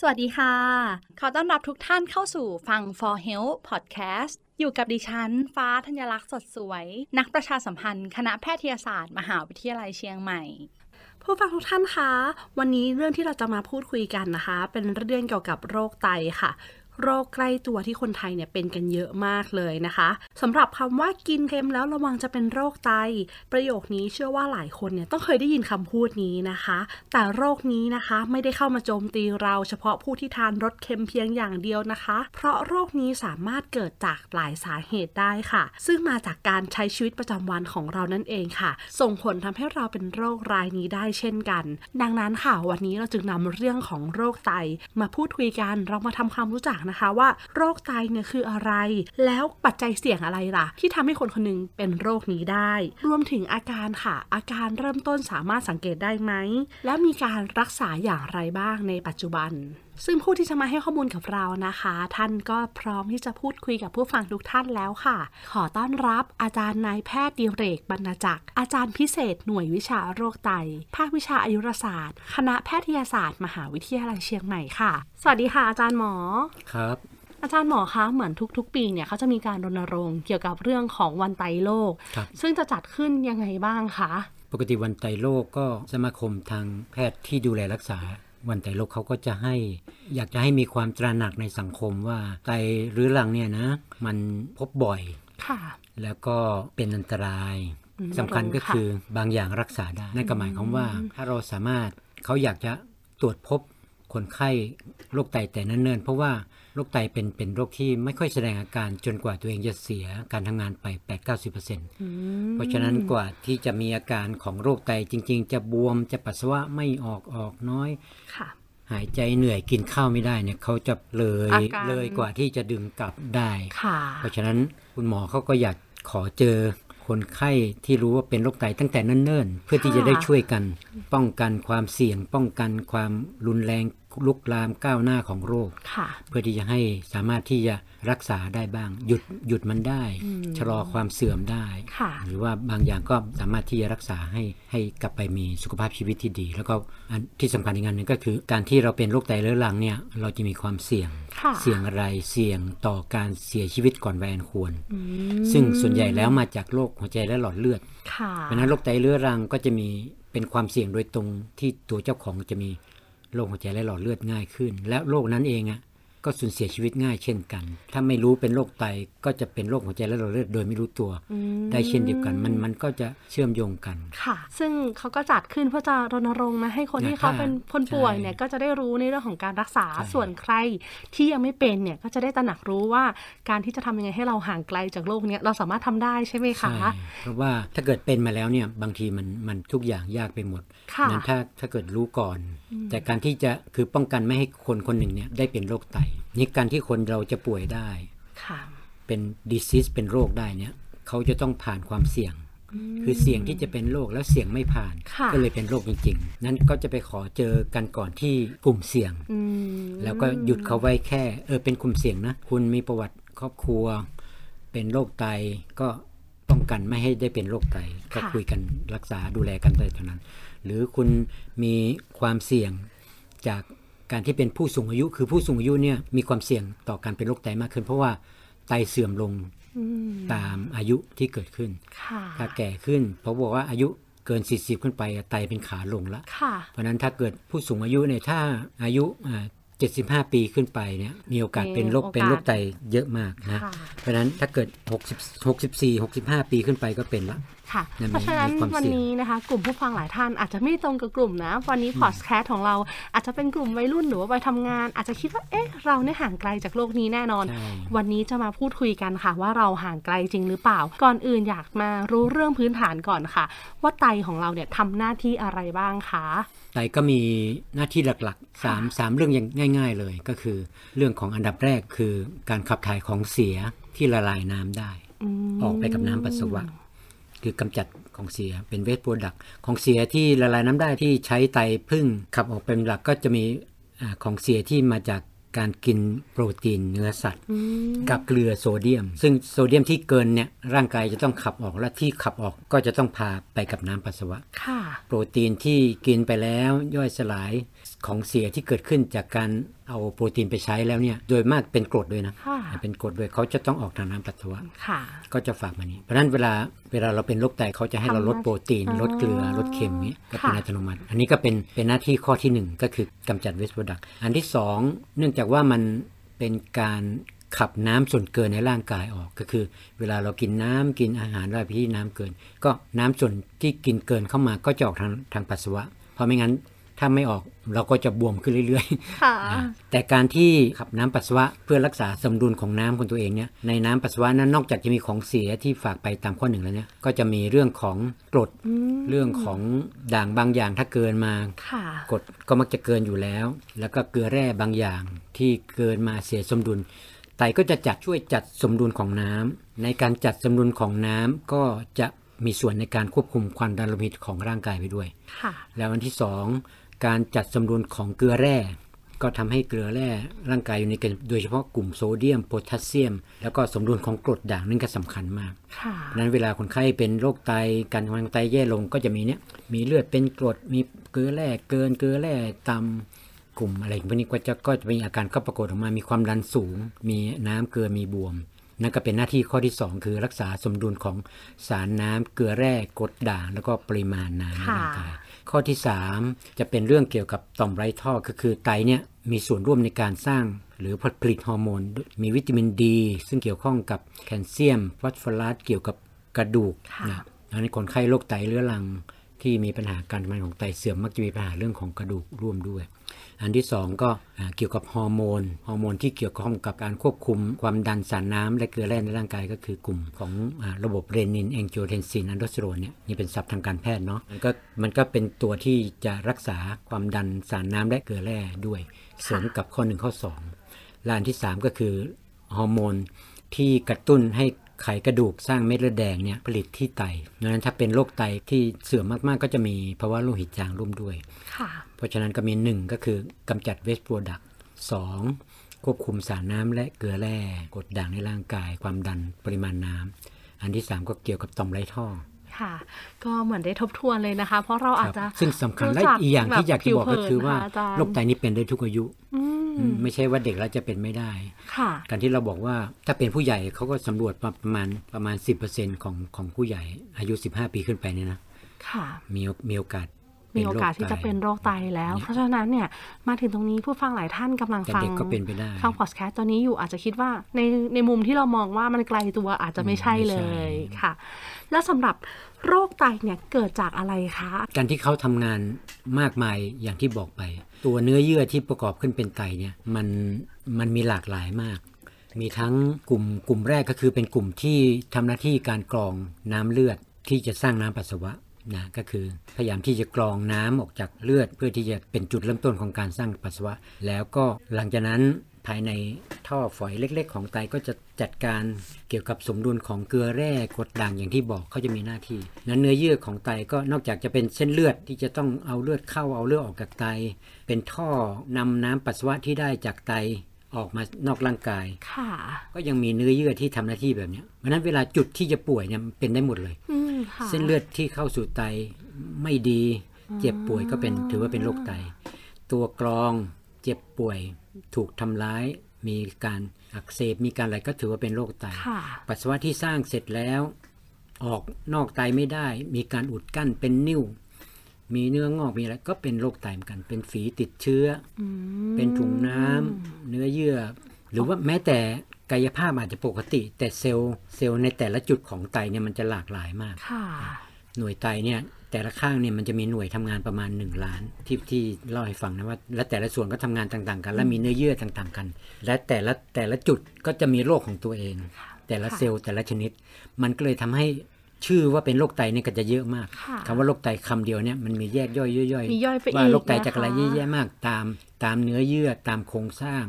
สวัสดีค่ะ ขอต้อนรับทุกท่านเข้าสู่ฟัง for health podcast อยู่กับดิฉัน ฟ้าธัญลักษณ์สดสวย นักประชาสัมพันธ์ คณะแพทยศาสตร์ มหาวิทยาลัยเชียงใหม่ ผู้ฟังทุกท่านคะ วันนี้เรื่องที่เราจะมาพูดคุยกันนะคะ เป็นเรื่องเกี่ยวกับโรคไตค่ะ โรคใกล้ตัวที่คนไทยเนี่ยเป็นกันเยอะมากเลยนะคะสำหรับคำว่ากินเค็มแล้วระวังจะเป็นโรคไต ประโยคนี้เชื่อว่าหลายคนเนี่ยต้องเคยได้ยินคำพูดนี้นะคะ แต่โรคนี้นะคะไม่ได้เข้ามาโจมตีเราเฉพาะผู้ที่ทานรสเค็มเพียงอย่างเดียวนะคะ เพราะโรคนี้สามารถเกิดจากหลายสาเหตุได้ค่ะ ซึ่งมาจากการใช้ชีวิตประจำวันของเรานั่นเองค่ะ ส่งผลทำให้เราเป็นโรครายนี้ได้เช่นกัน ดังนั้นค่ะวันนี้เราจึงนำเรื่องของโรคไต มาพูดคุยกันเรามาทำความรู้จักนะคะว่าโรคไตเนี่ยคืออะไร แล้วปัจจัยเสี่ยงอะไรล่ะ ที่ทำให้คนคนหนึงเป็นโรคนี้ได้ รวมถึงอาการค่ะ อาการเริ่มต้นสามารถสังเกตได้ไหม แล้วมีการรักษาอย่างไรบ้างในปัจจุบัน ซึ่งผู้ที่จะมาให้ข้อมูลกับเรานะคะ ท่านก็พร้อมที่จะพูดคุยกับผู้ฟังทุกท่านแล้วค่ะ ขอต้อนรับอาจารย์นายแพทย์ดิเรกบรรณจักร อาจารย์พิเศษหน่วยวิชาโรคไต ภาควิชาอายุรศาสตร์ คณะแพทยศาสตร์ มหาวิทยาลัยเชียงใหม่ค่ะ สวัสดีค่ะ อาจารย์หมอ ครับ อาจารย์หมอคะ เหมือนทุก ๆ ปีเนี่ยเขาจะมีการรณรงค์เกี่ยวกับเรื่องของวันไตโลกครับซึ่งจะจัดขึ้นยังไงบ้างคะ ปกติวันไตโลกก็สมาคมทางแพทย์ที่ดูแลรักษา วันไตโลกเขาก็จะให้ อยากจะให้มีความตระหนักในสังคมว่าไตเรื้อรังเนี่ยนะ มันพบบ่อยค่ะ แล้วก็เป็นอันตรายอืมสำคัญก็ค่ะคือบางอย่างรักษาได้นั่นก็หมายความว่าถ้าเราสามารถเขาอยากจะตรวจพบคนไข้โรคไตแต่เนิ่นๆเพราะว่า โรคไตเป็นเป็นโรคที่ไม่ค่อยแสดงอาการจนกว่าตัวเองจะเสียการทำงานไป 8-90%อืมเพราะฉะนั้นกว่าที่จะมีอาการของโรคไตจริง ๆ จะบวมจะปัสสาวะไม่ออกออกน้อยค่ะหายใจเหนื่อยกินข้าวไม่ได้เนี่ยเขาจะเลยอาการเลยกว่าที่จะดึงกลับได้ค่ะเพราะฉะนั้นคุณหมอเขาก็อยากขอเจอคนไข้ที่รู้ว่าเป็นโรคไตตั้งแต่เนิ่นๆ เพื่อที่จะได้ช่วยกัน ป้องกันความเสี่ยงป้องกันความรุนแรง ลุกลามก้าวหน้าของโรคค่ะเพื่อที่จะให้สามารถที่จะรักษาได้บ้าง หยุดหยุดมันได้อืมชะลอความเสื่อมได้ค่ะหรือว่าบางอย่างก็สามารถที่จะรักษาให้ให้กลับไปมีสุขภาพชีวิตที่ดี แล้วก็อันที่สำคัญอีกอันหนึ่งก็คือ การที่เราเป็นโรคไตเรื้อรังเนี่ยเราจะมีความเสี่ยงค่ะเสี่ยงอะไรเสี่ยงต่อการเสียชีวิตก่อนวัยอันควรอืมซึ่งส่วนใหญ่แล้วมาจากโรคหัวใจและหลอดเลือดค่ะเพราะฉะนั้นโรคไตเรื้อรังก็จะมีเป็นความเสี่ยงโดยตรงที่ตัวเจ้าของจะมี โรคหัวใจและหลอดเลือดง่ายขึ้น และโรคนั้นเองอะ ก็สูญเสียชีวิตง่ายเช่นกัน ถ้าไม่รู้เป็นโรคไตก็จะเป็นโรคหัวใจและหลอดเลือดโดยไม่รู้ตัวอืมได้เช่นเดียวกัน มันมันก็จะเชื่อมโยงกัน ค่ะ ซึ่งเขาก็จัดขึ้นเพื่อจะรณรงค์นะให้คนที่เขาเป็นคนป่วยใช่เนี่ยก็จะได้รู้ในเรื่องของการรักษาใช่ส่วนใครที่ยังไม่เป็นเนี่ยก็จะได้ตระหนักรู้ว่าการที่จะทำยังไงให้เราห่างไกลจากโรคเนี้ยเราสามารถทำได้ใช่ไหมคะใช่เพราะว่าถ้าเกิดเป็นมาแล้วเนี่ยบางทีมันมันทุกอย่างยากไปหมดค่ะนั้นถ้าถ้าเกิดรู้ก่อน แต่การที่จะคือป้องกันไม่ให้คนคนหนึ่งเนี่ยได้เป็นโรคไตนี่การที่คนเราจะป่วยได้ค่ะเป็น disease เป็นโรคได้เนี่ยเขาจะต้องผ่านความเสี่ยง คือเสี่ยงที่จะเป็นโรคแล้วเสี่ยงไม่ผ่านค่ะก็เลยเป็นโรคจริงๆ นั้นก็จะไปขอเจอกันก่อนที่กลุ่มเสี่ยงอืมแล้วก็หยุดเขาไว้แค่เออเป็นกลุ่มเสี่ยงนะ คุณมีประวัติครอบครัว เป็นโรคไตก็ป้องกันไม่ให้ได้เป็นโรคไตก็คุยกันรักษาดูแลกันได้เท่านั้น หรือคุณมีความเสี่ยงจาก การที่เป็นผู้สูงอายุคือผู้สูงอายุเนี่ยมีความเสี่ยงต่อการเป็นโรคไตมากขึ้น เพราะว่าไตเสื่อมลงอืมตามอายุที่เกิดขึ้นค่ะถ้าแก่ขึ้นเพราะบอกว่าอายุเกิน 40 ขึ้นไปอะไตเป็นขาลงละค่ะเพราะฉะนั้นถ้าเกิดผู้สูงอายุเนี่ยถ้าอายุอ่า75 ปีขึ้นไปเนี่ยมีโอกาสเป็นโรคมีโอกาสเป็นโรคไตเยอะมากนะค่ะเพราะฉะนั้นถ้าเกิด 60 64 65 ปีขึ้นไปก็เป็นละ ค่ะนั่นเพราะฉะนั้นมีความวันเสี่ยงนี้นะคะ กลุ่มผู้ฟังหลายท่านอาจจะไม่ตรงกับกลุ่มนะ วันนี้พอดแคสต์ของเราอาจจะเป็นกลุ่มวัยรุ่นหรือว่าวัยทำงาน อาจจะคิดว่าเอ๊ะเราเนี่ยห่างไกลจากโลกนี้แน่นอนใช่วันนี้จะมาพูดคุยกันค่ะ ว่าเราห่างไกลจริงหรือเปล่า ก่อนอื่นอยากมารู้เรื่องพื้นฐานก่อนค่ะ ว่าไตของเราเนี่ยทำหน้าที่อะไรบ้างคะไตก็มีหน้าที่หลักๆสามสามเรื่องอย่างง่าย ๆ เลยก็คือ เรื่องของอันดับแรกคือการขับถ่ายของเสียที่ละลายน้ำได้มออกไปกับน้ำปัสสาวะ คือกำจัดของเสียเป็นเวสโปรดักของเสียที่ละลายน้ำได้ที่ใช้ไตพึ่งขับออกเป็นหลักก็จะมีอาของเสียที่มาจากการกินโปรตีนเนื้อสัตว์อืมกับเกลือโซเดียม ซึ่งโซเดียมที่เกินเนี่ยร่างกายจะต้องขับออกและที่ขับออกก็จะต้องพาไปกับน้ำปัสสาวะค่ะโปรตีนที่กินไปแล้วย่อยสลาย ของเสียที่เกิดขึ้นจากการเอาโปรตีนไปใช้แล้วเนี่ย โดยมากเป็นกรดด้วยนะค่ะเป็นกรดด้วยเขาจะต้องออกทางน้ำปัสสาวะค่ะก็จะฝากมานี้ เพราะฉะนั้นเวลาเวลาเราเป็นโรคไตเขาจะให้เราลดโปรตีนอ๋อลดเกลือ ลดเค็มนี้ก็เป็นค่ะอัตโนมัติ อันนี้ก็เป็นเป็นหน้าที่ข้อที่หนึ่งก็คือกำจัดเวสต์โปรดักอันที่สองเนื่องจากว่ามันเป็นการขับน้ำส่วนเกินในร่างกายออกก็คือ เวลาเรากินน้ำกินอาหารอะไรที่น้ำเกิน ก็น้ำส่วนที่กินเกินเข้ามาก็จะออกทางทางปัสสาวะ เพราะไม่งั้น ถ้าไม่ออกเราก็จะบวมขึ้นเรื่อยๆค่ะอ่าแต่การที่ขับน้ำปัสสาวะเพื่อรักษาสมดุลของน้ำของตัวเองเนี่ย ในน้ำปัสสาวะนั้นนอกจากจะมีของเสียที่ฝากไปตามข้อหนึ่งแล้วเนี่ย ก็จะมีเรื่องของกรดอืมเรื่องของด่างบางอย่างถ้าเกินมาค่ะกรดก็มักจะเกินอยู่แล้ว แล้วก็เกลือแร่บางอย่างที่เกินมาเสียสมดุล ไตก็จะจัดช่วยจัดสมดุลของน้ำในการจัดสมดุลของน้ำก็จะมีส่วนในการควบคุมความดันโลหิตของร่างกายไปด้วยค่ะแล้วอันที่สอง การจัดสมดุลของเกลือแร่ ก็ทำให้เกลือแร่ร่างกายอยู่ในกันโดยเฉพาะกลุ่มโซเดียมโพแทสเซียม แล้วก็สมดุลของกรดด่างนั่นก็สำคัญมากค่ะนั้นเวลาคนไข้เป็นโรคไตการทำงานของไตแย่ลงก็จะมีเนี้ยมีเลือดเป็นกรดมีเกลือแร่เกินเกลือแร่ต่ำกลุ่มอะไรพวกนี้ก็จะก็จะมีอาการก็ปรากฏออกมามีความดันสูง มีน้ำเกลือมีบวมนั่นก็เป็นหน้าที่ข้อที่ 2 คือรักษาสมดุลของสารน้ำเกลือแร่กรดด่างแล้วก็ปริมาณน้ำในร่างกาย ข้อที่ 3 จะเป็นเรื่องเกี่ยวกับต่อมไร้ท่อก็คือไตเนี่ยมีส่วนร่วมในการสร้างหรือผลิตฮอร์โมน มีวิตามินดี ซึ่งเกี่ยวข้องกับแคลเซียมฟอสฟอรัสเกี่ยวกับกระดูกค่ะนะดังนั้นคนไข้โรคไตเรื้อรังที่มีปัญหาการทำงานของไตเสื่อมมักจะมีปัญหาเรื่องของกระดูกร่วมด้วย อันที่สองก็เกี่ยวกับฮอร์โมนฮอร์โมนที่เกี่ยวข้องกับการควบคุมความดันสารน้ำและเกลือแร่ในร่างกายก็คือกลุ่มของเอ่อระบบ renin angiotensin aldosterone เนี่ยนี่เป็นศัพท์ทางการแพทย์เนาะมันก็มันก็เป็นตัวที่จะรักษาความดันสารน้ำและเกลือแร่ด้วยเสริมกับข้อหนึ่งข้อสองและอันที่สามก็คือฮอร์โมนที่กระตุ้นให้ ไขกระดูกสร้างเม็ดเลือดแดงเนี่ยผลิตที่ไตดังนั้นถ้าเป็นโรคไตที่เสื่อมมากๆ ก็จะมีภาวะโลหิตจางร่วมด้วยค่ะเพราะฉะนั้นก็มีหนึ่งก็คือกำจัดเวสต์โปรดักต์สองควบคุมสารน้ำและเกลือแร่กรดด่างในร่างกาย ความดันปริมาณน้ำอันที่สามก็เกี่ยวกับต่อมไร้ท่อค่ะก็เหมือนได้ทบทวนเลยนะคะ เพราะเราอาจจะซึ่งสำคัญและรู้จักอีกอย่างที่แบบอยากจะบอกก็คือว่าผิวเผินนะคะอาจารย์โรคไตนี่เป็นได้ทุกอายุอืมอืม ไม่ใช่ว่าเด็กแล้วจะเป็นไม่ได้ค่ะการที่เราบอกว่าถ้าเป็นผู้ใหญ่เขาก็สำรวจประมาณประมาณ 10%ของของผู้ใหญ่อายุ 15 ปีขึ้นไปเนี่ยนะค่ะมีมีโอกาสมีโอกาสที่จะเป็นโรคไตแล้ว เพราะฉะนั้นเนี่ยมาถึงตรงนี้ผู้ฟังหลายท่านกำลังแต่ฟังเด็กก็เป็นไปได้ฟังพอดแคสต์ตอนนี้อยู่อาจจะคิดว่าในในมุมที่เรามองว่ามันไกลตัวอาจจะไม่ใช่ไม่เลใช่ยค่ะ แล้วสำหรับ โรคไตเนี่ยเกิดจากอะไรคะ การที่เขาทำงานมากมายอย่างที่บอกไป ตัวเนื้อเยื่อที่ประกอบขึ้นเป็นไตเนี่ยมันมันมีหลากหลายมาก มีทั้งกลุ่มกลุ่มแรกก็คือเป็นกลุ่มที่ทำหน้าที่การกรองน้ำเลือดที่จะสร้างน้ำปัสสาวะนะก็คือพยายามที่จะกรองน้ำออกจากเลือด เพื่อที่จะเป็นจุดเริ่มต้นของการสร้างปัสสาวะ แล้วก็หลังจากนั้น ภายในท่อฝอยเล็ก ๆ ของไตก็จะจัดการเกี่ยวกับสมดุลของเกลือแร่กรดด่างอย่างที่บอกเขาจะมีหน้าที่ นั้นเนื้อเยื่อของไตก็นอกจากจะเป็นเส้นเลือดที่จะต้องเอาเลือดเข้าเอาเลือดออกจากไต เป็นท่อนำน้ำปัสสาวะที่ได้จากไตออกมานอกร่างกาย ค่ะ ก็ยังมีเนื้อเยื่อที่ทำหน้าที่แบบนี้เพราะนั้นเวลาจุดที่จะป่วยเนี่ยเป็นได้หมดเลย เส้นเลือดที่เข้าสู่ไตไม่ดี เจ็บป่วยก็เป็นถือว่าเป็นโรคไต ตัวกรองเจ็บป่วย ถูกทำร้ายมีการอักเสบมีการอะไรก็ถือว่าเป็นโรคไตค่ะปัสสาวะที่สร้างเสร็จแล้ว ออกนอกไตไม่ได้ มีการอุดกั้นเป็นนิ่ว มีเนื้องอกมีอะไรก็เป็นโรคไตเหมือนกัน เป็นฝีติดเชื้ออืมเป็นถุงน้ำเนื้อเยื่อ หรือว่าแม้แต่กายภาพอาจจะปกติ แต่เซลล์เซลล์ในแต่ละจุดของไตเนี่ยมันจะหลากหลายมากค่ะหน่วยไตเนี่ย แต่ละข้างเนี่ยมันจะมีหน่วยทำงานประมาณ 1 ล้านที่ที่เล่าให้ฟังนะว่า และแต่ละส่วนก็ทำงานต่างๆ กัน และมีเนื้อเยื่อต่างๆกัน และแต่ละแต่ละจุดก็จะมีโรคของตัวเอง แต่ละเซลล์แต่ละชนิด มันก็เลยทำให้ ชื่อว่าเป็นโรคไตเนี่ยก็จะเยอะมากค่ะคำว่าโรคไตคำเดียวเนี่ยมันมีแยกย่อยย่อยมีย่อยไปอีกว่าโรคไตจากอะไรนะคะเยอะแยะมากตามตามเนื้อเยื่อตามโครงสร้าง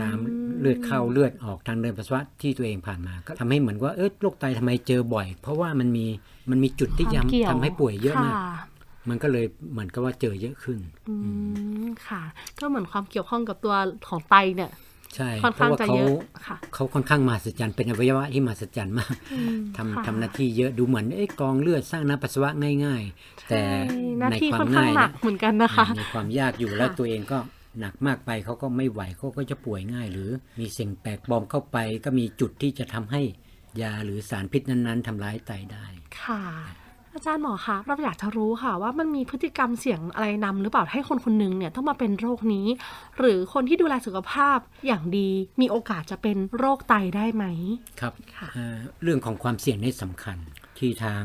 ตามเลือดเข้าเลือดออกทางเดินปัสสาวะที่ตัวเองผ่านมา ก็ทำให้เหมือนว่าเออโรคไตทำไมเจอบ่อย เพราะว่ามันมีมันมีจุดที่ความเกี่ยวทำให้ป่วยเยอะมากค่มันก็เลยเหมือนกับว่าเจอเยอะขึ้น อืม ค่ะ ก็เหมือนความเกี่ยวข้องกับตัวของไตเนี่ย ใช่ค่อนเพข้างราะว่าจะเขาเยอะค่ะเขาค่อนข้างมหัศจรรย์เป็นอวัยวะที่มหัศจรรย์มากทำค่ะทำหน้าที่เยอะดูเหมือนเอ๊ะกรองเลือดสร้างน้ำปัสสาวะง่าย ๆ แต่ใช่หน้าในที่ควาค่มอนข้างง่ายหนันะกเหมือนกันนะคะมีความยากอยู่แล้วค่ะตัวเองก็หนักมากไปเขาก็ไม่ไหวเขาก็จะป่วยง่าย หรือมีสิ่งแปลกปลอมเข้าไป ก็มีจุดที่จะทำให้ยาหรือสารพิษนั้นๆทำร้ายไตได้ค่ะ อาจารย์หมอคะเราอยากจะรู้ค่ะ ว่ามันมีพฤติกรรมเสี่ยงอะไรนำหรือเปล่าให้คนคนหนึงเนี่ยต้องมาเป็นโรคนี้ หรือคนที่ดูแลสุขภาพอย่างดี มีโอกาสจะเป็นโรคไตได้ไหมครับค่ะเอ่อเรื่องของความเสี่ยงนี่สำคัญ ที่ทาง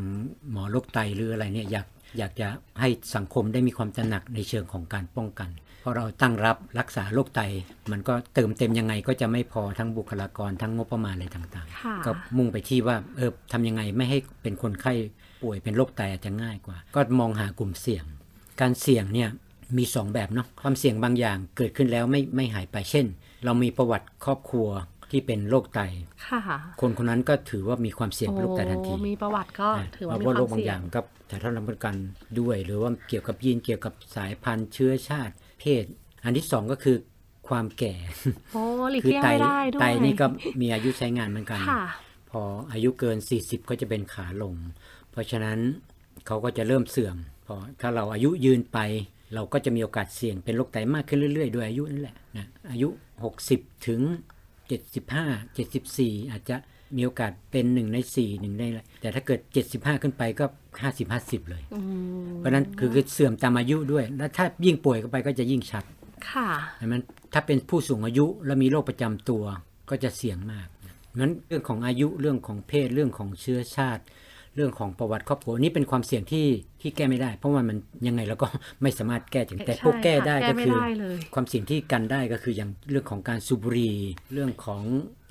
หมอโรคไตหรืออะไรเนี่ยอยากอยากจะให้สังคมได้มีความตระหนักในเชิงของการป้องกันเพราะเราตั้งรับรักษาโรคไต มันก็เติมเต็มยังไงก็จะไม่พอทั้งบุคลากรทั้งงบประมาณอะไรต่างค่ะๆก็มุ่งไปที่ว่าเออทำยังไงไม่ให้เป็นคนไข้ ป่วยเป็นโรคไตอาจจะง่ายกว่า ก็มองหากลุ่มเสี่ยง การเสี่ยงเนี่ยมีสองแบบเนาะความเสี่ยงบางอย่างเกิดขึ้นแล้วไม่ไม่หายไปเช่น เรามีประวัติครอบครัวที่เป็นโรคไตค่ะคนคนนั้นก็ถือว่ามีความเสี่ยงเป็นโรคไตทันทีโอ้มีประวัติก็อะถือว่าเพมีราะคโรวาคมบางอเสี่ยย่างงกับแต่ถ้ารับประกันด้วย หรือว่าเกี่ยวกับยีนเกี่ยวกับสายพันธุ์เชื้อชาติ เพศ อันที่สองก็คือความแก่โอ้หลีกคืเลี่ยงไตไม่ได้ด้วยไตนี่ก็มีอายุใช้งานเหมือนกันค่ะพออายุเกิน 40 ก็จะเป็นขาลงเพ ราะฉะนั้นเขาก็จะเริ่มเสื่อมพอถ้าเราอายุยืนไป เราก็จะมีโอกาสเสี่ยงเป็นโรคไตมากขึ้นเรื่อยๆ ด้วยอายุนั่นแหละนะอายุ 60 ถึง 75 74 อาจจะมีโอกาสเป็นหนึ่งใน4หนึ่งในอะไรแต่ถ้าเกิด 75 ขึ้นไปก็ 50 50 เลยอืมเพราะฉะนั้นคือคือเสื่อมตามอายุด้วย แล้วถ้ายิ่งป่วยเข้าไปก็จะยิ่งชัดค่ะดังนั้นถ้าเป็นผู้สูงอายุและมีโรคประจำตัวก็จะเสี่ยงมากนั้นเรื่องของอายุเรื่องของเพศเรื่องของเชื้อชาติ เรื่องของประวัติครอบครัวนี่เป็นความเสี่ยงที่ที่แก้ไม่ได้ เพราะว่ามันยังไงเราก็ไม่สามารถแก้ถึงแต่พวกแก้ได้ใช่ค่ะก็คือแก้ไม่ได้เลยความเสี่ยงที่กันได้ก็คืออย่างเรื่องของการสูบบุหรี่เรื่องของ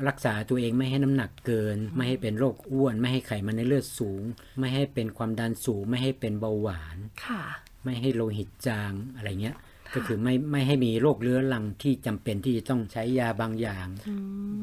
รักษาตัวเองไม่ให้น้ำหนักเกิน ไม่ให้เป็นโรคอ้วน ไม่ให้ไขมันในเลือดสูง ไม่ให้เป็นความดันสูง ไม่ให้เป็นเบาหวานค่ะไม่ให้โลหิตจางอะไรเงี้ย ก็คือไม่ไม่ให้มีโรคเรื้อรังที่จำเป็นที่จะต้องใช้ยาบางอย่าง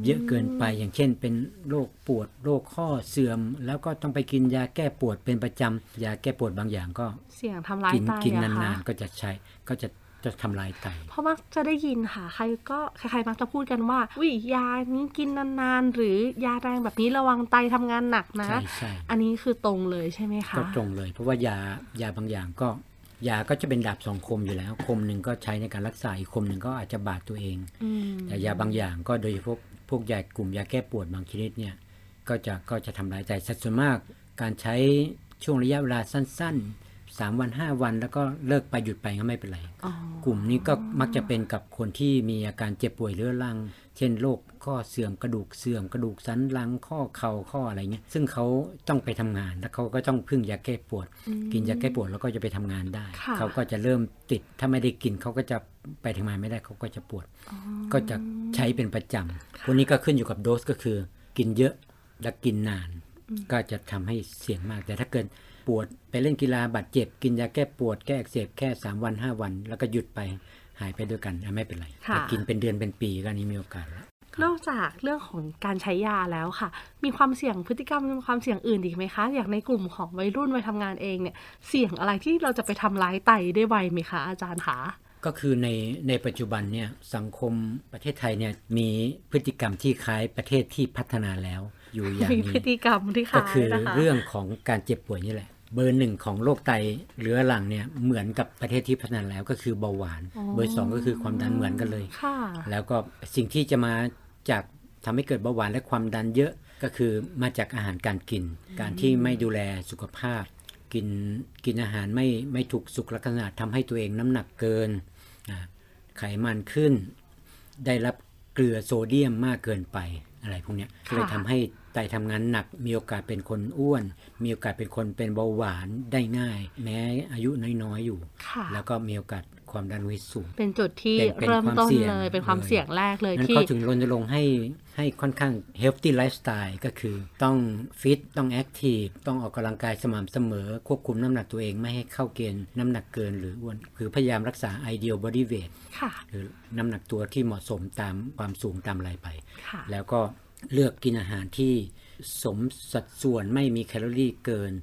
เยอะเกินไปอย่างเช่น เป็นโรคปวดโรคข้อเสื่อม แล้วก็ต้องไปกินยาแก้ปวดเป็นประจำยาแก้ปวดบางอย่างก็ เสี่ยงทำร้ายกินไตกินอะนาค่ะนๆก็จะใช้ก็จะจะทำลายไต เพราะมักจะได้ยินค่ะ ใครก็ใครๆมักจะพูดกันว่าวิยานี้กินนานๆ หรือยาแรงแบบนี้ระวังไตทำงานหนักนะ ใช่ใช่อันนี้คือตรงเลยใช่ไหมคะ ก็ตรงเลย เพราะว่ายายาบางอย่างก็ ยาก็จะเป็นดาบสองคมอยู่แล้ว คมหนึ่งก็ใช้ในการรักษาอีกคมหนึ่งก็อาจจะบาดตัวเองอืมแต่ยาบางอย่างก็โดยเฉพาะพวกยากลุ่มยาแก้ปวดบางชนิดเนี่ยก็จะก็จะทำร้ายใจสัดส่วนมาก การใช้ช่วงระยะเวลาสั้นๆ3วัน5วัน แล้วก็เลิกไปหยุดไปก็ไม่เป็นไรอ๋อกลุ่มนี้ก็มักจะเป็นกับคนที่มีอาการเจ็บป่วยเรื้อรัง เช่นโรค ข้อเสื่อมกระดูกเสื่อมกระดูกสันหลังข้อเข่าข้ออะไรเงี้ยซึ่งเขาต้องไปทำงาน แล้วเขาก็ต้องพึ่งยาแก้ปวด กินยาแก้ปวดแล้วก็จะไปทำงานได้ค่ะเขาก็จะเริ่มติดถ้าไม่ได้กินเขาก็จะไปทำงานไม่ได้เขาก็จะปวด ก็จะใช้เป็นประจำพวกนี้ก็ขึ้นอยู่กับโดสก็คือ กินเยอะและกินนาน ก็จะทำให้เสี่ยงมากแต่ถ้าเกิดปวดไปเล่นกีฬาบาดเจ็บกินยาแก้ปวดแก้อักเสบแค่ 3 วัน 5 วัน แล้วก็หยุดไปหายไปด้วยกันอะไม่เป็นไรค่ะแต่กินเป็นเดือนเป็นปีก็อันนี้มีโอกาสแล้ว นอกจากเรื่องของการใช้ยาแล้วค่ะ มีความเสี่ยงพฤติกรรมมีความเสี่ยงอื่นอีกไหมคะ อย่างในกลุ่มของวัยรุ่นวัยทำงานเองเนี่ย เสี่ยงอะไรที่เราจะไปทำร้ายไตได้ไวไหมคะอาจารย์คะก็คือในในปัจจุบันเนี่ยสังคมประเทศไทยเนี่ยมีพฤติกรรมที่คล้ายประเทศที่พัฒนาแล้ว อยู่อย่างมีหพนี้ฤติกรรมที่ก็คล้ายคือนะคะเรื่องของการเจ็บป่วยนี่แหละ เบอร์หนึ่งของโรคไตเรื้อรังเนี่ยเหมือนกับประเทศที่พัฒนาแล้วก็คือเบาหวาน เบอร์สองก็คือความดันเหมือนกันเลยค่ะแล้วก็สิ่งที่จะมา จากทำให้เกิดเบาหวานและความดันเยอะก็คือมาจากอาหารการกิน การที่ไม่ดูแลสุขภาพ กินกินอาหารไม่ไม่ถูกสุขลักษณะทำให้ตัวเองน้ำหนักเกินอ่าไขมันขึ้น ได้รับเกลือโซเดียมมากเกินไปอะไรพวกเนี้ยก็เลยทำให้ไตทำงานหนักมีโอกาสเป็นคนอ้วน มีโอกาสเป็นคนเป็นเบาหวานได้ง่าย แม้อายุน้อยๆอยู่ค่ะแล้วก็มีโอกาส ความดันโลหิตสูง เป็นจุดที่เป็นเป็นเริ่มต้นความเสี่ยงเลย เป็นความเลยเสี่ยงแรกเลยนั้นที่เขาถึงรณรงค์ให้ให้ค่อนข้าง healthy lifestyle ก็คือต้องฟิตต้อง active ต้องออกกำลังกายสม่ำเสมอ ควบคุมน้ำหนักตัวเองไม่ให้เข้าเกณฑ์น้ำหนักเกินหรืออ้วน คือพยายามรักษา ideal body weight ค่ะหรือน้ำหนักตัวที่เหมาะสมตามความสูงตามอะไรไปค่ะแล้วก็เลือกกินอาหารที่สมสัดส่วนไม่มีแคลอรี่เกิน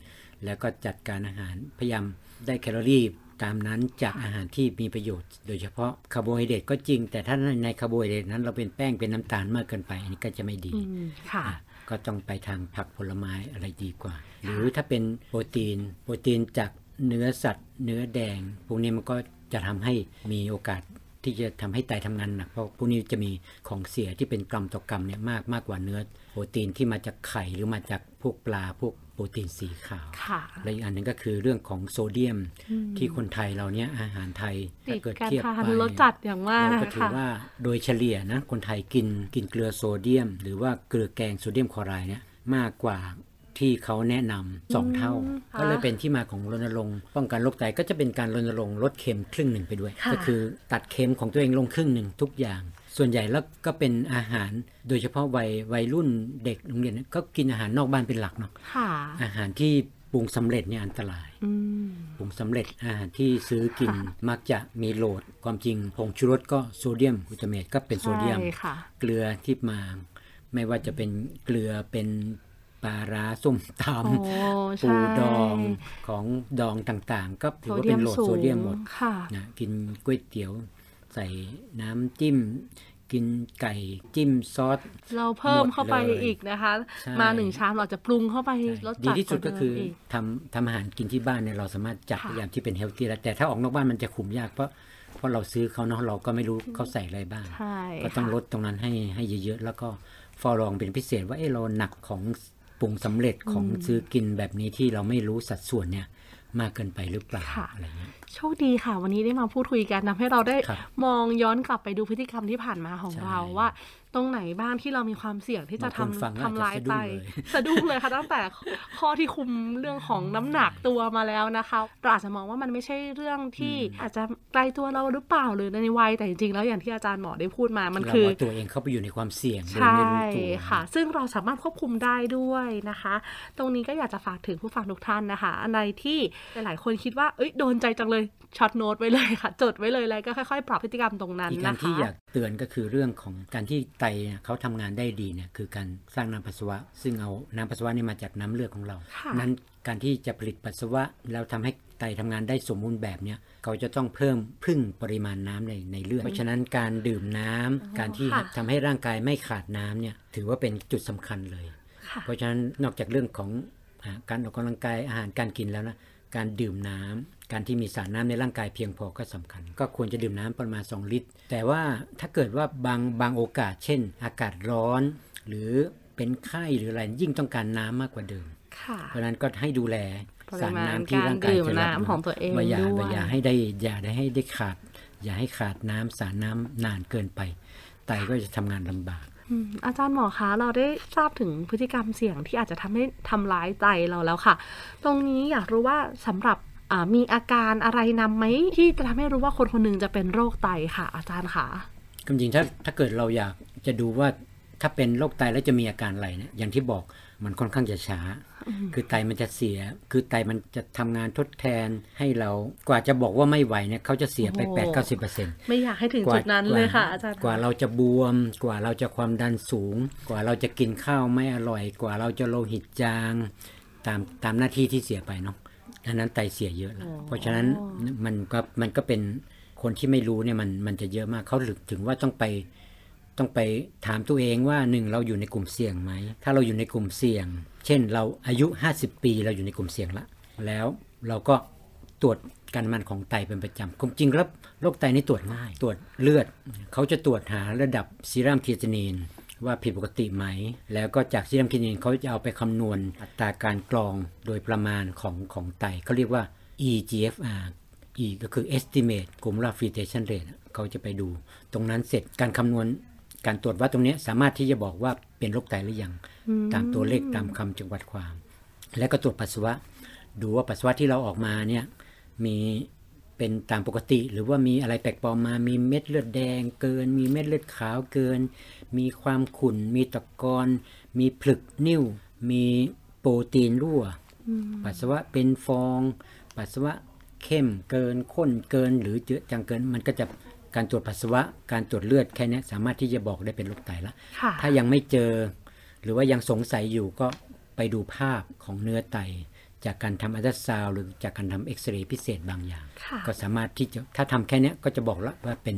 แล้วก็จัดการอาหารพยายามได้แคลอรี่ ตามนั้นจากอาหารที่มีประโยชน์ โดยเฉพาะคาร์โบไฮเดรตก็จริง แต่ถ้าในคาร์โบไฮเดรตนั้นเราเป็นแป้งเป็นน้ำตาลมากเกินไป อันนี้ก็จะไม่ดีอืมค่ะอะก็ต้องไปทางผักผลไม้อะไรดีกว่า หรือถ้าเป็นโปรตีน โปรตีนจากเนื้อสัตว์ เนื้อแดง พวกนี้มันก็จะทำให้มีโอกาสที่จะทำให้ไตทำงานหนักเพราะพวกนี้จะมีของเสียที่เป็นกรัมต่อกรัมเนี่ยมากมากกว่าเนื้อ โปรตีนที่มาจากไข่หรือมาจากพวกปลาพวกโปรตีนสีขาวค่ะและอีกอันหนึงก็คือเรื่องของโซเดียมที่คนไทยเราเนี่ยอาหารไทยติถ้าดเกิดการเทียบทานไปรสจัดอย่างมากเราก็ถือค่ะว่าโดยเฉลี่ยนะคนไทยกินกินเกลือโซเดียม หรือว่าเกลือแกงโซเดียมคลอไรด์เนี่ยมากกว่าที่เขาแนะนำสองเท่าค่ะก็เลยเป็นที่มาของรณรงค์ป้องกันโรคไตก็จะเป็นการรณรงค์ลดเค็มครึ่งหนึ่งไปด้วยค่ะก็คือตัดเค็มของตัวเองลงครึ่งหนึ่งทุกอย่าง ส่วนใหญ่แล้วก็เป็นอาหารโดยเฉพาะวัยวัยรุ่นเด็กโรงเรียนเนี่ยก็กินอาหารนอกบ้านเป็นหลักเนาะค่ะอาหารที่ปรุงสำเร็จเนี่ยอันตรายอืมปรุงสำเร็จอาหารที่ซื้อกินค่ะมักจะมีโหลดความจริงผงชูรสก็โซเดียมกลูตาเมตก็เป็นโซเดียมใช่ค่ะเกลือที่มาไม่ว่าจะเป็นเกลือเป็นปลาร้าส้มตโอ้ำใช่ปูดองของดองต่างๆ ก็ถือว่าเป็นโหลดโซเดียมหมดค่ะนะกินก๋วยเตี๋ยว ใส่น้ำจิ้ม กินไก่จิ้มซอส เราเพิ่มเข้าไปหมดเลยอีกนะคะใช่มาหนึ่งชามเราจะปรุงเข้าไปรสดีจัดที่สุดก็คือว่าเมกทำทำอาหารกินที่บ้านเนี่ยเราสามารถจัดค่ะอย่างที่เป็นเฮลตี้แล้วแต่ถ้าออกนอกบ้านมันจะขุมยากเพราะเพราะเราซื้อเขาเนาะเราก็ไม่รู้เขาใส่อะไรบ้างใช่ก็ต้องค่ะลดตรงนั้นให้ให้เยอะๆ แล้วก็ฟอลองเป็นพิเศษว่าเออเราหนักของปรุงสำเร็จของซื้อกินแบบนี้ที่เราไม่รู้สัดส่วนเนี่ย มากเกินไปหรือเปล่าค่ะอะไรเงี้ยโชคดีค่ะ วันนี้ได้มาพูดคุยกันทำให้เราได้ครับมองย้อนกลับไปดูพฤติกรรมที่ผ่านมาของใช่เราว่าตรงไหนบ้างที่เรามีความเสี่ยงที่จะบางคนฟังทำแล้วทำร้ายอาจจะไตสะดุ้งเลยสะดุ้งเลยค่ะตั้งแต่ข้อที่คุมเรื่องของน้ำหนักตัวมาแล้วนะคะเราอาจจะมองว่ามันไม่ใช่เรื่องที่อาจจะไกลตัวเราหรือเปล่าหรือในวัยแต่จริงๆแล้วอย่างที่อาจารย์หมอได้พูดมามันเราคือเอาตัวเองเข้าไปอยู่ในความเสี่ยงโดยใช่ไม่รู้ตัวค่ะ ซึ่งเราสามารถควบคุมได้ด้วยนะคะ ตรงนี้ก็อยากจะฝากถึงผู้ฟังทุกท่านนะคะอันใดที่หลายๆคนคิดว่าเอ้ยโดนใจจังเลยช็อตโน้ตไว้เลยค่ะ จดไว้เลยแล้วก็ค่อยๆ ปรับพฤติกรรมตรงนั้นอีกอันะนคะที่อยากเตือนก็คือเรื่องของการที่ไตเนี่ยเขาทำงานได้ดีเนี่ยคือการสร้างน้ำปัสสาวะ ซึ่งเอาน้ำปัสสาวะนี่มาจากน้ำเลือดของเราค่ะนั้นการที่จะผลิตปัสสาวะแล้วทำให้ไตทำงานได้สมบูรณ์แบบเนี่ยเขาจะต้องเพิ่มพึ่งปริมาณน้ำในในเลือด เพราะฉะนั้นการดื่มน้ำการที่ค่ะทำให้ร่างกายไม่ขาดน้ำเนี่ยถือว่าเป็นจุดสำคัญเลยค่ะเพราะฉะนั้นนอกจากเรื่องของอาการออกกำลังกายอาหารการกินแล้วนะ การดื่มน้ำการที่มีสารน้ำในร่างกายเพียงพอก็สำคัญ ก็ควรจะดื่มน้ำประมาณ 2 ลิตร แต่ว่าถ้าเกิดว่าบางบางโอกาส เช่น อากาศร้อน หรือเป็นไข้หรืออะไรยิ่งต้องการน้ำมากกว่าเดิมค่ะเพราะฉะนั้นก็ให้ดูแลปริสารมาณน้ำที่ร่างกายการดื่มจะรับน้ำของตัวเองว่าอย่าด้วยอย่าให้ได้อย่าได้ให้ได้ขาด อย่าให้ขาดน้ำสารน้ำนานเกินไปไตก็จะทำงานลำบาก อาจารย์หมอคะเราได้ทราบถึงพฤติกรรมเสี่ยงที่อาจจะทำให้ทำร้ายใจเราแล้วค่ะ ตรงนี้อยากรู้ว่าสำหรับมีอาการอะไรนำไหมที่จะทำให้รู้ว่าคนคนหนึ่งจะเป็นโรคไตค่ะ อาจารย์ค่ะความจริงถ้าถ้าเกิดเราอยากจะดูว่าถ้าเป็นโรคไตแล้วจะมีอาการอะไรเนี่ยอย่างที่บอก มันค่อนข้างจะช้า คือไตมันจะเสีย คือไตมันจะทำงานทดแทนให้เรากว่าจะบอกว่าไม่ไหวเนี่ยเขาจะเสียไปโอ้8 9 0เปอร์เซ็นต์ไม่อยากให้ถึงจุดนั้นเลยค่ะอาจารย์กว่าเราจะบวม กว่าเราจะความดันสูง กว่าเราจะกินข้าวไม่อร่อย กว่าเราจะโลหิตจาง ตามตามหน้าที่ที่เสียไปเนาะอันนั้นไตเสียเยอะแล้วเพราะฉะนั้นมันก็มันก็เป็นคนที่ไม่รู้เนี่ยมันมันจะเยอะมากเขาถึงถึงว่าต้องไป ต้องไปถามตัวเองว่าหนึ่งเราอยู่ในกลุ่มเสี่ยงไหม ถ้าเราอยู่ในกลุ่มเสี่ยง เช่นเราอายุ 50 ปีเราอยู่ในกลุ่มเสี่ยงละ แล้วเราก็ตรวจการมันของไตเป็นประจำความจริงแล้วโรคไตนี่ตรวจง่าย ตรวจเลือด เขาจะตรวจหาระดับซีรัมครีเอตินีนว่าผิดปกติไหม แล้วก็จากซีรัมครีเอตินีนเขาจะเอาไปคำนวณอัตราการกรองโดยประมาณของของไตเขาเรียกว่า eGFR E ก็คือ estimate glomerular filtration rate เขาจะไปดู ตรงนั้นเสร็จการคำนวณ การตรวจวัดตรงเนี้ยสามารถที่จะบอกว่าเป็นโรคไตหรือยัง ตามตัวเลขตามคำจำกัดความ และก็ตรวจปัสสาวะ ดูว่าปัสสาวะที่เราออกมาเนี่ยมีเป็นตามปกติ หรือว่ามีอะไรแปลกปลอมมา มีเม็ดเลือดแดงเกิน มีเม็ดเลือดขาวเกิน มีความขุ่น มีตะกอน มีผลึกนิ่ว มีโปรตีนรั่ว ปัสสาวะเป็นฟอง ปัสสาวะเข้มเกินข้นเกินหรือเจือจางเกินมันก็จะ การตรวจปัสสาวะ การตรวจเลือดแค่เนี้ยสามารถที่จะบอกได้เป็นโรคไตละค่ะถ้ายังไม่เจอ หรือว่ายังสงสัยอยู่ก็ไปดูภาพของเนื้อไต จากการทำอัลตราซาวด์หรือจากการทำเอ็กซเรย์พิเศษบางอย่างค่ะก็สามารถที่จะถ้าทำแค่เนี้ยก็จะบอกแล้วว่าเป็น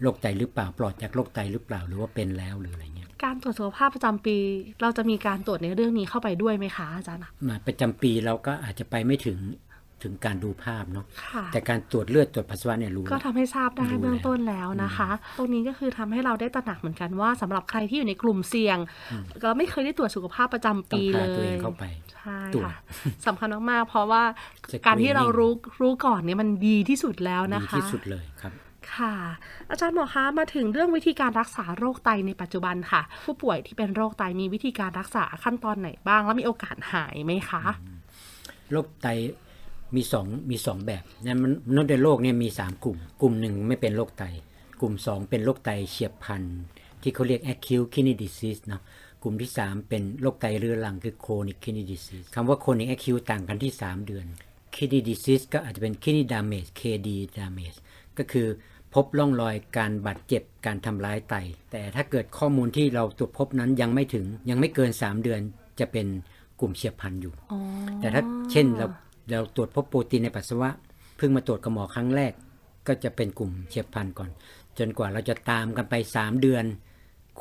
โรคไตหรือเปล่าปลอดจากโรคไตหรือเปล่าหรือว่าเป็นแล้วหรืออะไรเงี้ยการตรวจสุขภาพประจำปี เราจะมีการตรวจในเรื่องนี้เข้าไปด้วยไหมคะอาจารย์มาประจำปีเราก็อาจจะไปไม่ถึง ถึงการดูภาพเนาะค่ะแต่การตรวจเลือดตรวจปัสสาวะเนี่ยรู้ก็ทำให้ทราบได้รู้เบื้องแล้วต้นแล้วนะคะ ตรงนี้ก็คือทำให้เราได้ตระหนักเหมือนกันว่าสำหรับใครที่อยู่ในกลุ่มเสี่ยง ก็ไม่เคยได้ตรวจสุขภาพประจำต้องปีพาเลตัวยเองเข้าไปใช่ตรวจค่ะสำคัญมากๆเพราะว่า Screening การที่เรารู้รู้ก่อนเนี่ยมันดีที่สุดแล้วนะดีคะที่สุดเลยครับค่ะ อาจารย์หมอคะมาถึงเรื่องวิธีการรักษาโรคไตในปัจจุบันค่ะ ผู้ป่วยที่เป็นโรคไตมีวิธีการรักษาขั้นตอนไหนบ้าง แล้วมีโอกาสหายไหมคะ โรคไต มีสองมีสองแบบนะมันมนุษย์ในโลกเนี่ยมี3กลุ่ม กลุ่มหนึ่งไม่เป็นโรคไต กลุ่ม2เป็นโรคไตเฉียบพลัน ที่เขาเรียก acute kidney disease เนาะกลุ่มที่ 3 เป็นโรคไตเรื้อรังคือ chronic kidney disease คำว่า chronic acute ต่างกันที่ 3 เดือน kidney disease ก็อาจจะเป็น kidney damage KD damage ก็คือพบร่องรอยการบาดเจ็บการทำร้ายไต แต่ถ้าเกิดข้อมูลที่เราตรวจพบนั้นยังไม่ถึงยังไม่เกิน 3 เดือนจะเป็นกลุ่มเฉียบพลันอยู่อ๋อแต่ถ้าเช่นเรา เราตรวจพบโปรตีนในปัสสาวะ เพิ่งมาตรวจกับหมอครั้งแรก ก็จะเป็นกลุ่มเฉียบพลันก่อน จนกว่าเราจะตามกันไป 3 เดือน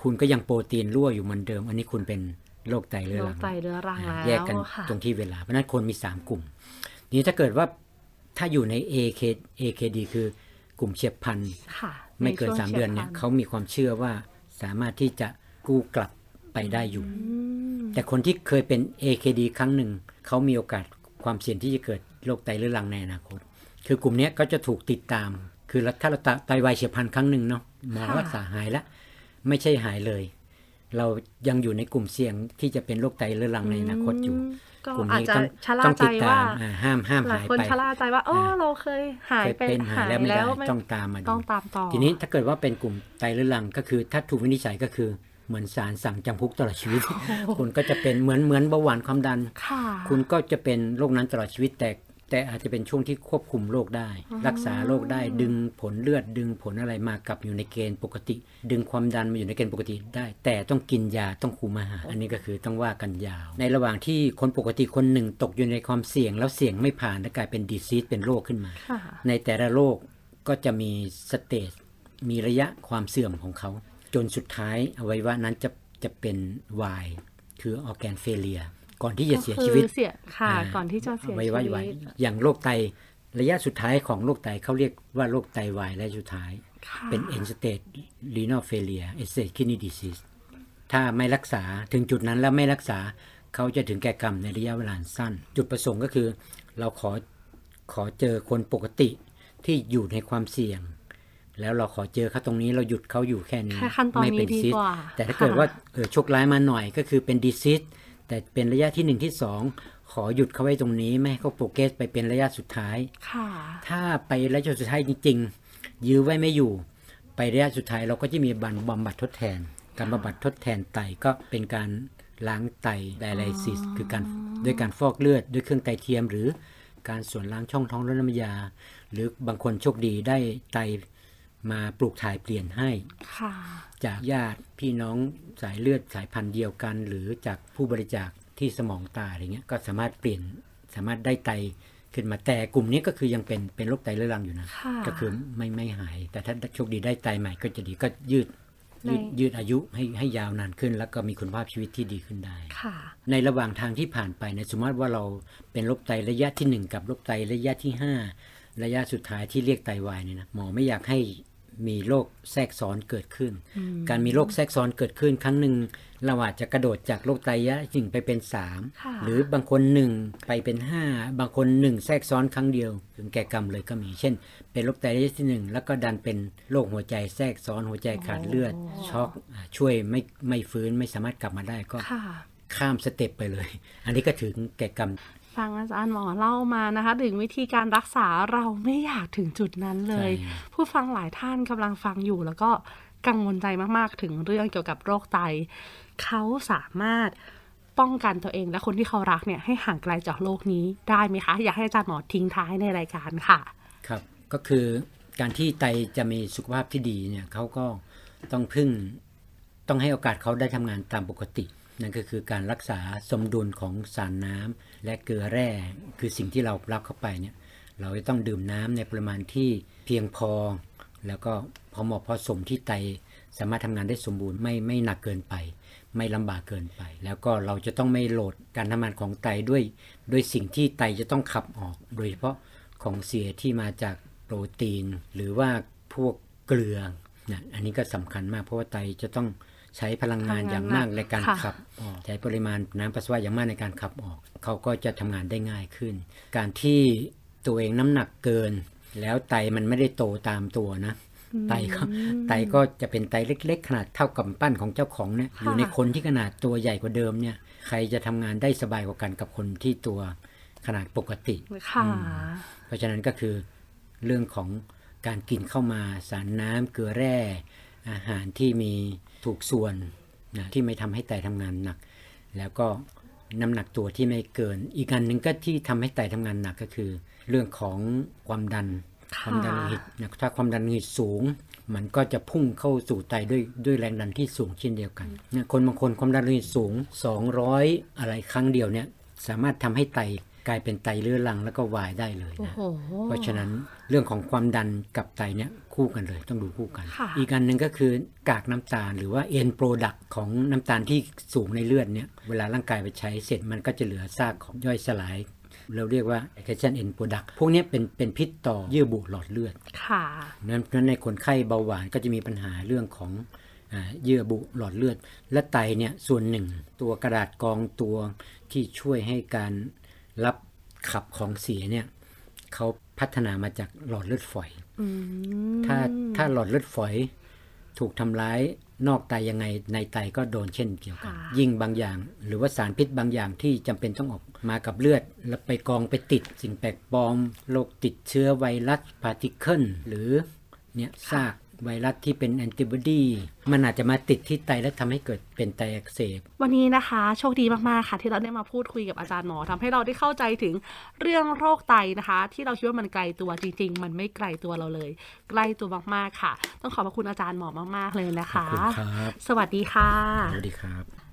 คุณก็ยังโปรตีนรั่วอยู่เหมือนเดิม อันนี้คุณเป็นโรคไตเรื้อโรรัคงไตเรื้อรังอ่าแล้วแยกกันค่ะตรงที่เวลาเพราะฉะนั้นคนมี 3 กลุ่ม นี้ถ้าเกิดว่าถ้าอยู่ใน AK AKD คือกลุ่มเฉียบพลันค่ะไม่เกินใช่วง3เดือนเนี่ยฉีบพลัเขามีความเชื่อว่าสามารถที่จะกู้กลับไปได้อยู่อืมแต่คนที่เคยเป็น AKD ครั้งหนึ่ง เขามีโอกาส ความเสี่ยงที่จะเกิดโรคไตเรื้อรังในอนาคต คือกลุ่มเนี้ยก็จะถูกติดตาม คือถ้าเราไตวายเฉียบพลันครั้งหนึ่งเนาะหมอรักษาหายแล้ว ไม่ใช่หายเลย เรายังอยู่ในกลุ่มเสี่ยงที่จะเป็นโรคไตเรื้อรังในอนาคตอยู่ก็กลุ่มอาจนี้จะต้องชะล่าต้องใจติดตาว่ามอ่าห้ามห้ามหลายหายคนไปชะล่าใจว่าอ๋ออ่าเราเคยหายเคยไปเป็นหายแล้วไม่ได้ต้องตามมาดูต้องตามต่อทีนี้ถ้าเกิดว่าเป็นกลุ่มไตเรื้อรังก็คือถ้าถูกวินิจฉัยก็คือ เหมือนศาลสั่งจำคุกตลอดชีวิต คุณก็จะเป็นเหมือนเหมือนเบาหวานความดันค่ะคุณก็จะเป็นโรคนั้นตลอดชีวิตแต่แต่อาจจะเป็นช่วงที่ควบคุมโรคได้ รักษาโรคได้ดึงผลเลือดดึงผลอะไรมากลับอยู่ในเกณฑ์ปกติ ดึงความดันมาอยู่ในเกณฑ์ปกติได้ แต่ต้องกินยาต้องคุมอาหารอันนี้ก็คือต้องว่ากันยาว ในระหว่างที่คนปกติคนหนึ่งตกอยู่ในความเสี่ยง แล้วเสี่ยงไม่ผ่านและกลายเป็นดีซีสเป็นโรคขึ้นมาค่ะในแต่ละโรคก็จะมีstage มีระยะความเสื่อมของเขา จนสุดท้ายอวัยวะนั้นจะจะเป็นวายคือ organ failure ก่อนที่จะเสียชีวิตก็คือเสียค่ะาก่อนที่จะเสียอวัชียวะวิวายตอย่างโรคไตระยะสุดท้ายของโรคไตเขาเรียกว่าโรคไตวายระยะสุดท้ายค่ะเป็น end stage renal failure end stage kidney disease ถ้าไม่รักษาถึงจุดนั้นแล้วไม่รักษาเขาจะถึงแก่กรรมในระยะเวลาสั้น จุดประสงค์ก็คือ เราขอขอเจอคนปกติที่อยู่ในความเสี่ยง แล้วเราขอเจอเขาตรงนี้เราหยุดเขาอยู่แค่นี้แค่ขั้นตอนนี้ไม่เป็น disease กว่าแต่ถ้าเกิดค่ะว่าเออโชคร้ายมาหน่อยก็คือเป็น disease แต่เป็นระยะที่หนึ่งที่สองขอหยุดเขาไว้ตรงนี้ ไม่ให้เขา progress ไปเป็นระยะสุดท้ายค่ะถ้าไประยะสุดท้ายจริง ๆ ยื้อไว้ไม่อยู่ ไประยะสุดท้ายเราก็จะมีบันบำบัดทดแทน การบำบัดทดแทนไตก็เป็นการล้างไตไดไลซิสคือการด้วยการฟอกเลือดด้วยเครื่องไตเทียม หรือการส่วนล้างช่องท้องลดน้ำยา หรือบางคนโชคดีได้ไต มาปลูกถ่ายเปลี่ยนให้ค่ะจากญาติพี่น้องสายเลือดสายพันธุ์เดียวกัน หรือจากผู้บริจาคที่สมองตายอะไรเงี้ยก็สามารถเปลี่ยนสามารถได้ไตขึ้นมาแต่กลุ่มนี้ก็คือยังเป็นเป็นโรคไตเรื้อรังอยู่นะค่ะก็คือไม่ไม่หาย แต่ถ้าโชคดีได้ไตใหม่ก็จะดีก็ยืดยืดในยืดอายุให้ให้ยาวนานขึ้น แล้วก็มีคุณภาพชีวิตที่ดีขึ้นได้ค่ะในระหว่างทางที่ผ่านไปในยสมมติว่าเราเป็นโรคไตระยะที่ 1 กับโรคไตระยะที่ 5 ระยะสุดท้ายที่เรียกไตวายเนี่ยนะหมอไม่อยากให้ มีโรคแทรกซ้อนเกิดขึ้น การมีโรคแทรกซ้อนเกิดขึ้น ครั้งหนึ่งเราอาจจะกระโดดจากโรคไตระยะหนึ่งไปเป็นสามค่ะหรือบางคนหนึ่งไปเป็นห้าบางคนหนึ่งแทรกซ้อนครั้งเดียว ถึงแก่กรรมเลยก็มี เช่น เป็นโรคไตระยะที่หนึ่งแล้วก็ดันเป็นโรคหัวใจแทรกซ้อนหัวใจขาดเลือด ช็อกอ่าช่วยไม่ไม่ฟื้นไม่สามารถกลับมาได้ก็ค่ะข้ามสเต็ปไปเลย อันนี้ก็ถึงแก่กรรม ฟังอาจารย์หมอเล่ามานะคะ ถึงวิธีการรักษาเราไม่อยากถึงจุดนั้นเลยใช่ผู้ฟังหลายท่านกำลังฟังอยู่แล้วก็กังวลใจมากๆ ถึงเรื่องเกี่ยวกับโรคไต เขาสามารถป้องกันตัวเองและคนที่เขารักเนี่ยให้ห่างไกลจากโรคนี้ได้ไหมคะ อยากให้อาจารย์หมอทิ้งท้ายในรายการค่ะ ครับก็คือการที่ไตจะมีสุขภาพที่ดีเนี่ยเขาก็ต้องพึ่งต้องให้โอกาสเขาได้ทำงานตามปกติ นั่นก็คือการรักษาสมดุลของสารน้ำและเกลือแร่คือสิ่งที่เรารับเข้าไปเนี่ยเราจะต้องดื่มน้ำในปริมาณที่เพียงพอ แล้วก็พอเหมาะพอสมที่ไตสามารถทำงานได้สมบูรณ์ไม่ไม่หนักเกินไป ไม่ลำบากเกินไป แล้วก็เราจะต้องไม่โหลดการทำงานของไตด้วยด้วยสิ่งที่ไตจะต้องขับออก โดยเฉพาะของเสียที่มาจากโปรตีน หรือว่าพวกเกลือนะอันนี้ก็สำคัญมากเพราะว่าไตจะต้อง ใช้พลังงานอย่างมากในการค่ะขับออกใช้ปริมาณน้ำปัสสาวะอย่างมากในการขับออก เขาก็จะทำงานได้ง่ายขึ้น การที่ตัวเองน้ำหนักเกิน แล้วไตมันไม่ได้โตตามตัวนะไตก็ไตก็จะเป็นไตเล็ก ๆ ขนาดเท่ากับปั้นของเจ้าของเนี่ยอยู่ในคนที่ขนาดตัวใหญ่กว่าเดิมเนี่ย ใครจะทำงานได้สบายกว่ากันกับคนที่ตัวขนาดปกติค่ะเพราะฉะนั้นก็คือเรื่องของการกินเข้ามาสารน้ำเกลือแร่ อาหารที่มี ถูกส่วนนะที่ไม่ทำให้ไตทำงานหนัก แล้วก็น้ำหนักตัวที่ไม่เกิน อีกอันหนึ่งก็ที่ทำให้ไตทำงานหนักก็คือ เรื่องของความดันค่ะความดันโลหิตนะถ้าความดันโลหิตสูง มันก็จะพุ่งเข้าสู่ไตด้วยด้วยแรงดันที่สูงเช่นเดียวกันนะคนบางคนความดันโลหิตสูง 200 อะไรครั้งเดียวเนี่ยสามารถทำให้ไต กลายเป็นไตเรื้อรังแล้วก็วายได้เลยโอ้นะโหเพราะฉะนั้นเรื่องของความดันกับไตเนี่ยคู่กันเลย ต้องดูคู่กันค่ะอีกอันหนึ่งก็คือกากน้ำตาล หรือว่าเอ็นโปรดักของน้ำตาลที่สูงในเลือดเนี่ยเวลาร่างกายไปใช้เสร็จมันก็จะเหลือซากของย่อยสลาย เราเรียกว่า a c t i o n end product พวกเนี้ยเป็นเป็นพิษต่อเยื่อบุหลอดเลือด ค่ะนั้นนั้นในคนไข้เบาหวานก็จะมีปัญหาเรื่องของอาเยื่อบุหลอดเลือด และไตเนี่ยส่วนหนึ่ง ตัวกระดาษกรองตัวที่ช่วยให้การ รับขับของเสียเนี่ยเขาพัฒนามาจากหลอดเลือดฝอยอืมถ้าถ้าหลอดเลือดฝอยถูกทำร้ายนอกไตยังไงในไตก็โดนเช่นเดียวกันค่ะยิ่งบางอย่าง หรือว่าสารพิษบางอย่างที่จำเป็นต้องออกมากับเลือด แล้วไปกองไปติดสิ่งแปลกปลอมโรคติดเชื้อไวรัส particle หรือเนี่ยซาก ไวรัสที่เป็นแอนติบอดีมันอาจจะมาติดที่ไตและทำให้เกิดเป็นไตอักเสบ วันนี้นะคะ โชคดีมากๆค่ะ ที่เราได้มาพูดคุยกับอาจารย์หมอทำให้เราได้เข้าใจถึงเรื่องโรคไตนะคะ ที่เราคิดว่ามันไกลตัวจริง ๆ มันไม่ไกลตัวเราเลย ใกล้ตัวมากๆค่ะ ต้องขอบพระคุณอาจารย์หมอมากๆเลยนะขอบคะคุณครับสวัสดีค่ะ สวัสดีครับ